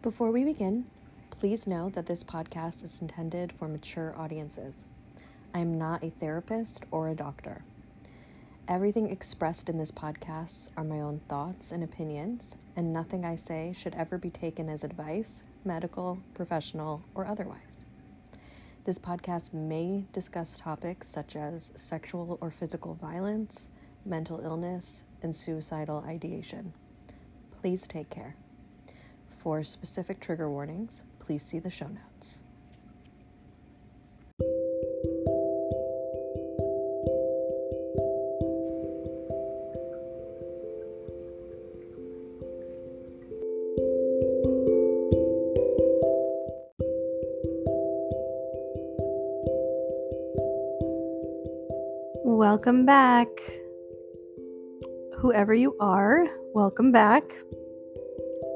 Before we begin, please know that this podcast is intended for mature audiences. I am not a therapist or a doctor. Everything expressed in this podcast are my own thoughts and opinions, and nothing I say should ever be taken as advice, medical, professional, or otherwise. This podcast may discuss topics such as sexual or physical violence, mental illness, and suicidal ideation. Please take care. For specific trigger warnings, please see the show notes. Welcome back. Whoever you are, welcome back.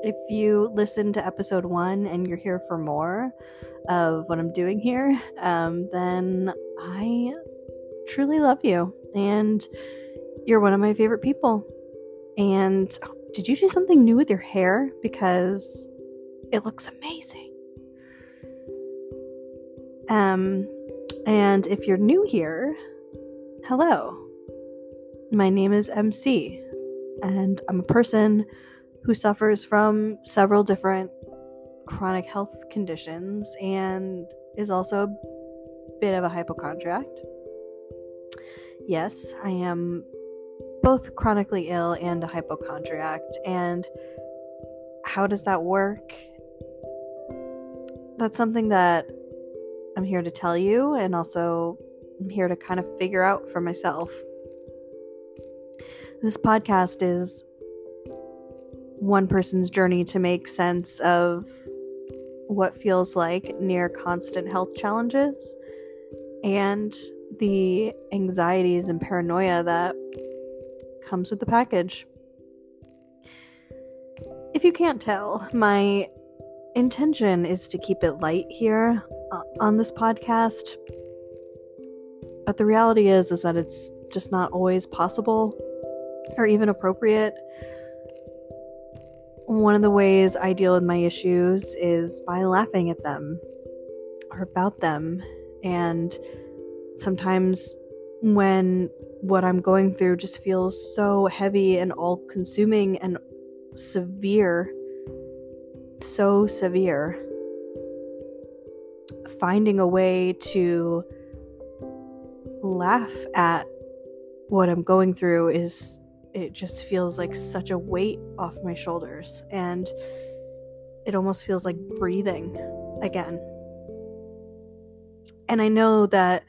If you listen to episode one and you're here for more of what I'm doing here, um, then I truly love you and you're one of my favorite people. And did you do something new with your hair? Because it looks amazing. Um, and if you're new here, hello. My name is MC, and I'm a person who suffers from several different chronic health conditions and is also a bit of a hypochondriac. Yes, I am both chronically ill and a hypochondriac. And how does that work? That's something that I'm here to tell you, and also I'm here to kind of figure out for myself. This podcast is one person's journey to make sense of what feels like near constant health challenges and the anxieties and paranoia that comes with the package. If you can't tell, my intention is to keep it light here uh, on this podcast. But the reality is is that it's just not always possible or even appropriate. One of the ways I deal with my issues is by laughing at them or about them. And sometimes when what I'm going through just feels so heavy and all consuming and severe, so severe, finding a way to laugh at what I'm going through is it just feels like such a weight off my shoulders and it almost feels like breathing again. And I know that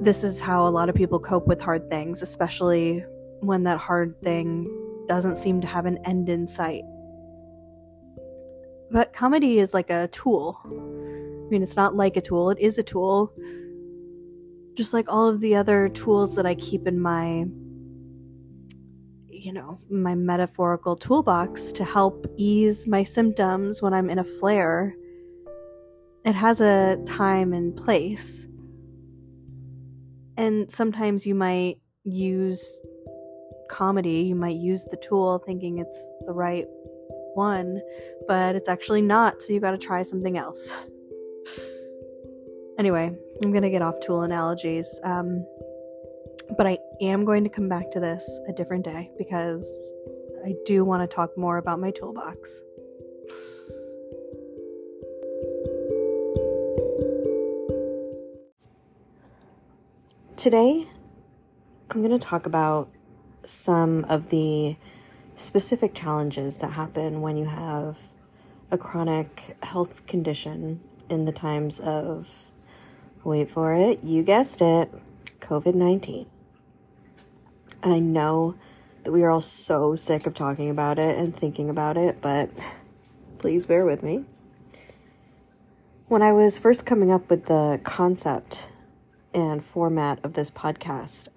this is how a lot of people cope with hard things, especially when that hard thing doesn't seem to have an end in sight. But comedy is like a tool. I mean, it's not like a tool, it is a tool. Just like all of the other tools that I keep in my you know, my metaphorical toolbox to help ease my symptoms when I'm in a flare. It has a time and place. And sometimes you might use comedy, you might use the tool thinking it's the right one, but it's actually not, so you gotta try something else. anyway, I'm gonna get off tool analogies. Um, but I am going to come back to this a different day because I do want to talk more about my toolbox. Today, I'm going to talk about some of the specific challenges that happen when you have a chronic health condition in the times of, wait for it, you guessed it, COVID 19. And I know that we are all so sick of talking about it and thinking about it, but please bear with me. When I was first coming up with the concept and format of this podcast,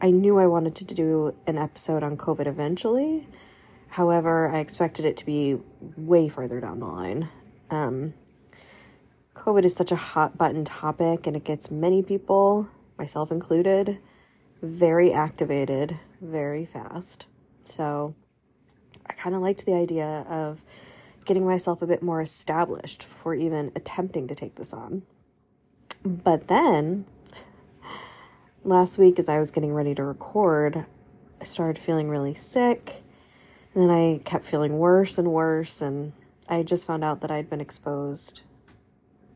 I knew I wanted to do an episode on COVID eventually. However, I expected it to be way further down the line. Um, COVID is such a hot button topic and it gets many people, myself included, very activated very fast. So I kind of liked the idea of getting myself a bit more established before even attempting to take this on. But then, last week, as I was getting ready to record, I started feeling really sick. And then I kept feeling worse and worse. And I just found out that I'd been exposed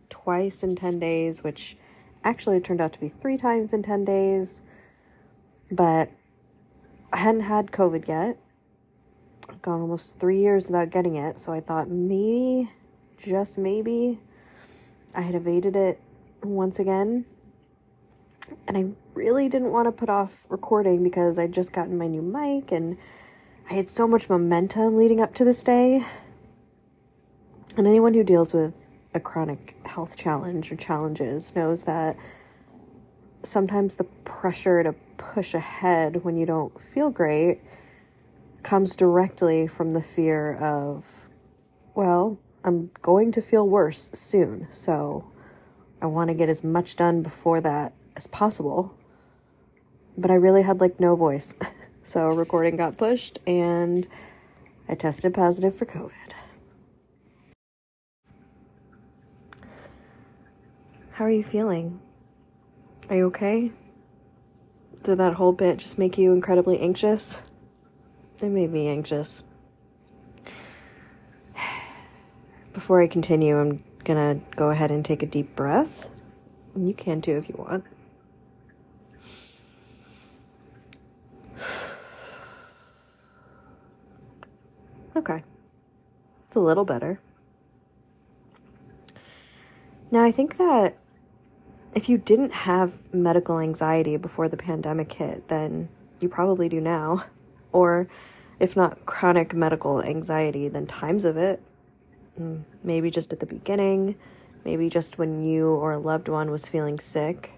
twice in 10 days, which actually turned out to be three times in 10 days. But I hadn't had COVID yet. I've gone almost three years without getting it. So I thought maybe, just maybe, I had evaded it once again. And I really didn't want to put off recording because I'd just gotten my new mic and I had so much momentum leading up to this day. And anyone who deals with a chronic health challenge or challenges knows that sometimes the pressure to push ahead when you don't feel great comes directly from the fear of, well, I'm going to feel worse soon, so I want to get as much done before that as possible. But I really had like no voice. so recording got pushed and I tested positive for COVID. How are you feeling? Are you okay? Did that whole bit just make you incredibly anxious? It made me anxious. Before I continue, I'm gonna go ahead and take a deep breath. You can too if you want. Okay. It's a little better. Now, I think that if you didn't have medical anxiety before the pandemic hit, then you probably do now. Or if not chronic medical anxiety, then times of it. Mm, maybe just at the beginning, maybe just when you or a loved one was feeling sick.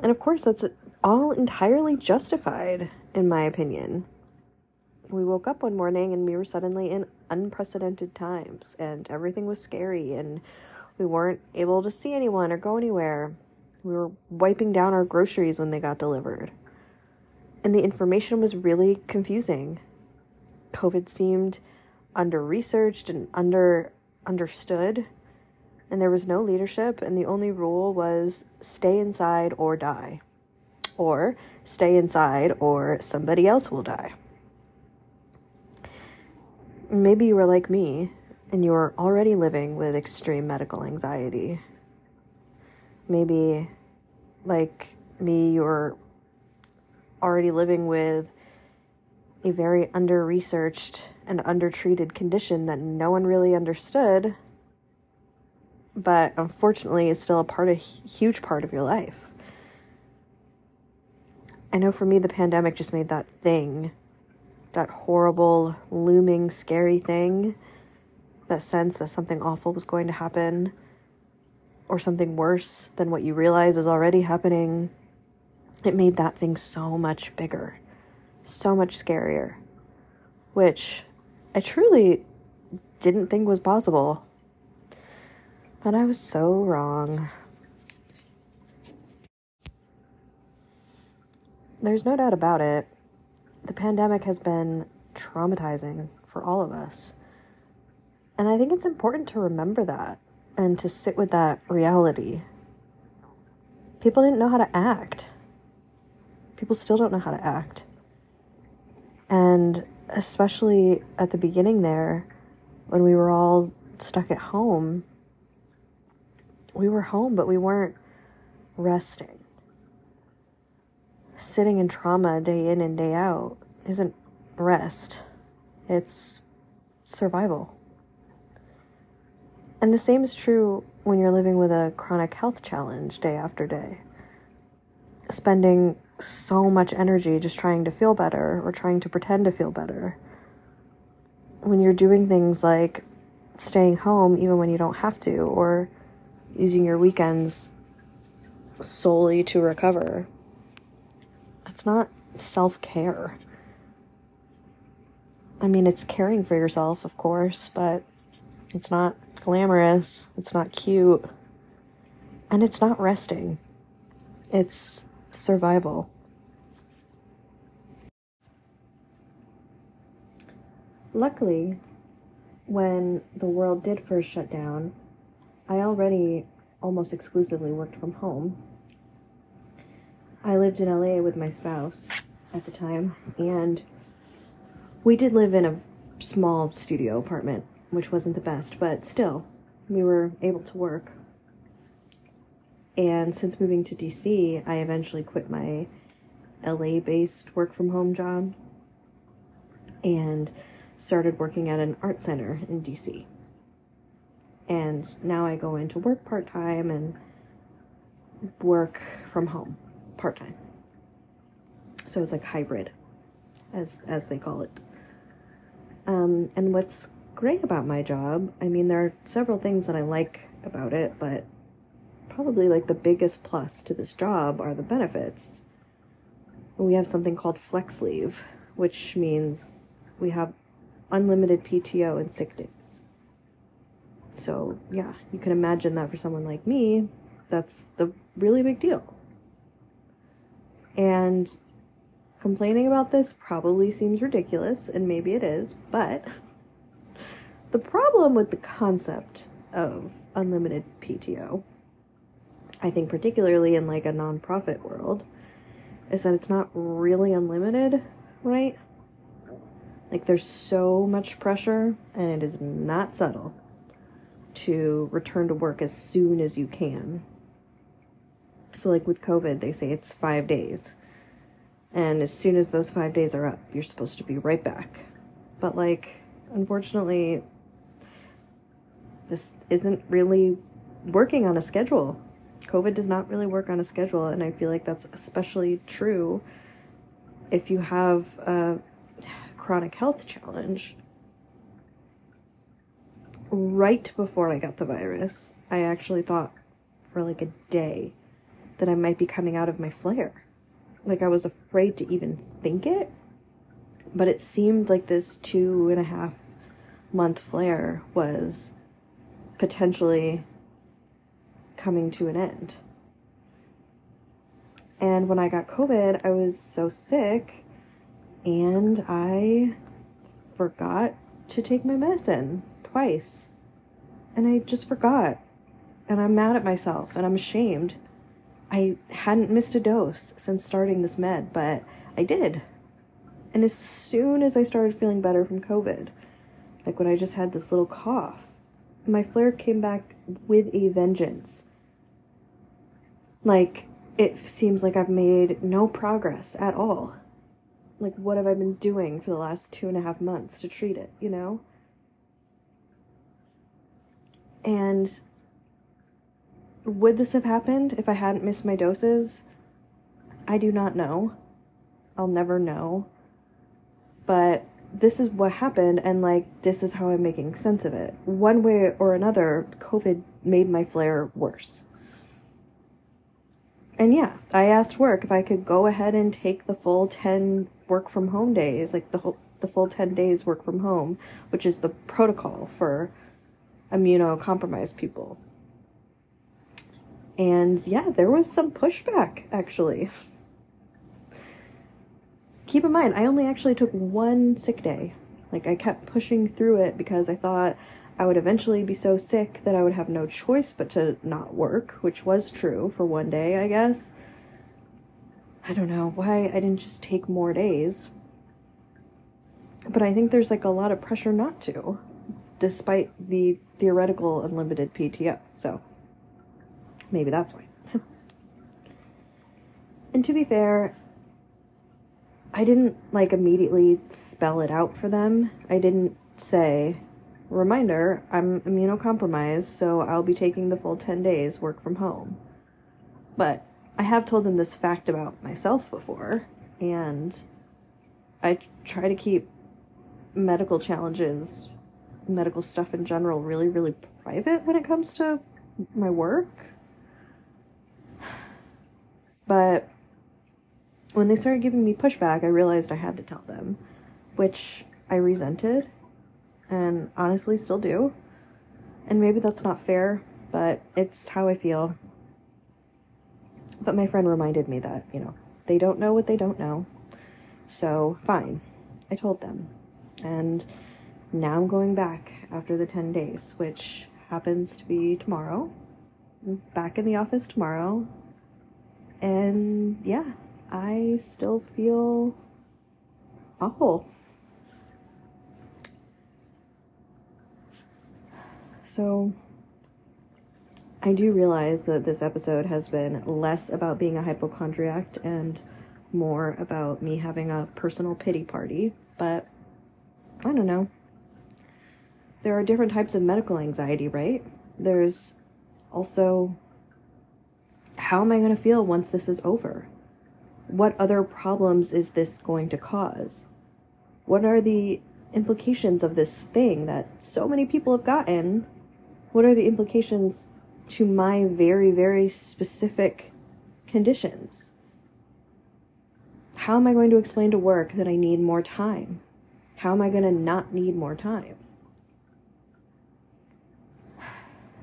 And of course, that's all entirely justified, in my opinion. We woke up one morning and we were suddenly in unprecedented times, and everything was scary, and we weren't able to see anyone or go anywhere. We were wiping down our groceries when they got delivered. And the information was really confusing. COVID seemed under researched and under understood, and there was no leadership, and the only rule was stay inside or die, or stay inside or somebody else will die. Maybe you were like me and you're already living with extreme medical anxiety. Maybe, like me, you're already living with a very under researched and undertreated condition that no one really understood, but unfortunately is still a part of huge part of your life. I know for me, the pandemic just made that thing, that horrible, looming, scary thing that sense that something awful was going to happen or something worse than what you realize is already happening, it made that thing so much bigger, so much scarier, which I truly didn't think was possible. But I was so wrong. There's no doubt about it. The pandemic has been traumatizing for all of us. And I think it's important to remember that and to sit with that reality. People didn't know how to act. People still don't know how to act. And especially at the beginning there, when we were all stuck at home, we were home, but we weren't resting. Sitting in trauma day in and day out isn't rest, it's survival. And the same is true when you're living with a chronic health challenge day after day. Spending so much energy just trying to feel better or trying to pretend to feel better. When you're doing things like staying home even when you don't have to, or using your weekends solely to recover, that's not self care. I mean, it's caring for yourself, of course, but it's not glamorous, it's not cute, and it's not resting. It's survival. Luckily, when the world did first shut down, I already almost exclusively worked from home. I lived in LA with my spouse at the time, and we did live in a small studio apartment, which wasn't the best, but still, we were able to work. And since moving to DC, I eventually quit my LA based work from home job and started working at an art center in DC. And now I go into work part time and work from home part time. So it's like hybrid, as as they call it. Um, and what's great about my job, I mean, there are several things that I like about it, but probably like the biggest plus to this job are the benefits. We have something called flex leave, which means we have unlimited PTO and sick days. So, yeah, you can imagine that for someone like me, that's the really big deal. And complaining about this probably seems ridiculous, and maybe it is, but the problem with the concept of unlimited PTO, I think particularly in like a nonprofit world, is that it's not really unlimited, right? Like there's so much pressure and it is not subtle to return to work as soon as you can. So like with COVID, they say it's 5 days. And as soon as those 5 days are up, you're supposed to be right back. But like unfortunately this isn't really working on a schedule. COVID does not really work on a schedule, and I feel like that's especially true if you have a chronic health challenge. Right before I got the virus, I actually thought for like a day that I might be coming out of my flare. Like I was afraid to even think it, but it seemed like this two and a half month flare was potentially coming to an end. And when I got COVID, I was so sick and I forgot to take my medicine twice. And I just forgot. And I'm mad at myself and I'm ashamed. I hadn't missed a dose since starting this med, but I did. And as soon as I started feeling better from COVID, like when I just had this little cough, my flare came back with a vengeance. Like, it seems like I've made no progress at all like what have I been doing for the last two and a half months to treat it, you know? And would this have happened if I hadn't missed my doses? I do not know. I'll never know. But this is what happened, and like, this is how I'm making sense of it. One way or another, COVID made my flare worse. And yeah, I asked work if I could go ahead and take the full 10 work from home days, like the whole the full 10 days work from home, which is the protocol for immunocompromised people. And yeah, there was some pushback actually. Keep in mind, I only actually took one sick day. Like I kept pushing through it because I thought I would eventually be so sick that I would have no choice but to not work, which was true for one day, I guess. I don't know why I didn't just take more days. But I think there's like a lot of pressure not to, despite the theoretical unlimited PTO. So maybe that's why. and to be fair, I didn't like immediately spell it out for them. I didn't say, reminder, I'm immunocompromised, so I'll be taking the full 10 days work from home. But I have told them this fact about myself before, and I try to keep medical challenges, medical stuff in general, really, really private when it comes to my work. But when they started giving me pushback, I realized I had to tell them, which I resented and honestly still do. And maybe that's not fair, but it's how I feel. But my friend reminded me that, you know, they don't know what they don't know. So, fine. I told them. And now I'm going back after the 10 days, which happens to be tomorrow. I'm back in the office tomorrow. And yeah, I still feel awful. So, I do realize that this episode has been less about being a hypochondriac and more about me having a personal pity party, but I don't know. There are different types of medical anxiety, right? There's also how am I going to feel once this is over? What other problems is this going to cause? What are the implications of this thing that so many people have gotten? What are the implications to my very, very specific conditions? How am I going to explain to work that I need more time? How am I going to not need more time?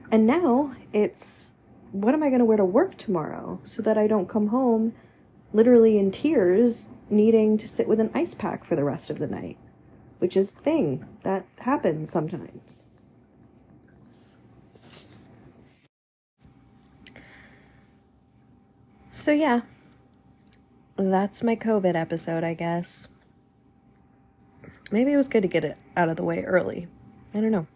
And now it's what am I going to wear to work tomorrow so that I don't come home literally in tears needing to sit with an ice pack for the rest of the night, which is the thing that happens sometimes. So, yeah, that's my COVID episode, I guess. Maybe it was good to get it out of the way early. I don't know.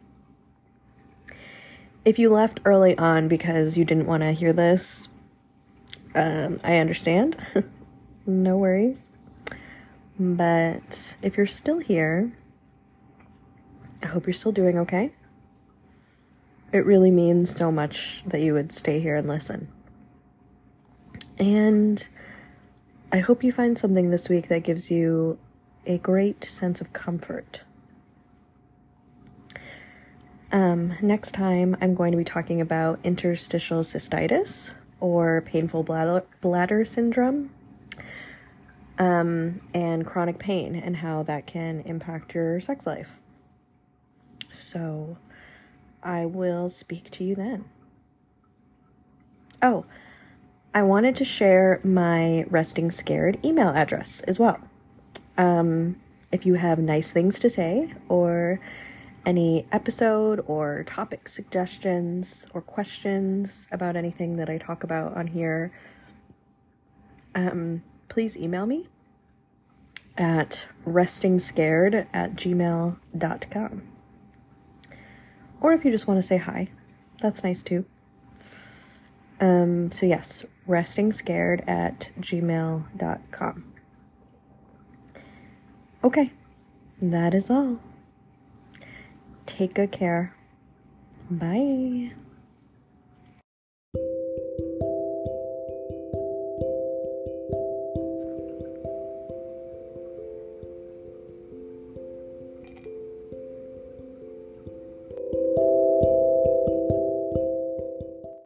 If you left early on because you didn't want to hear this, um, I understand. no worries. But if you're still here, I hope you're still doing okay. It really means so much that you would stay here and listen. And I hope you find something this week that gives you a great sense of comfort. Um, next time, I'm going to be talking about interstitial cystitis or painful bladder, bladder syndrome um, and chronic pain and how that can impact your sex life. So, I will speak to you then. Oh, I wanted to share my Resting Scared email address as well. Um, if you have nice things to say or any episode or topic suggestions or questions about anything that I talk about on here, um, please email me at restingscared at gmail.com. Or if you just want to say hi, that's nice too. Um, so, yes, restingscared at gmail.com. Okay, that is all. Take good care. Bye.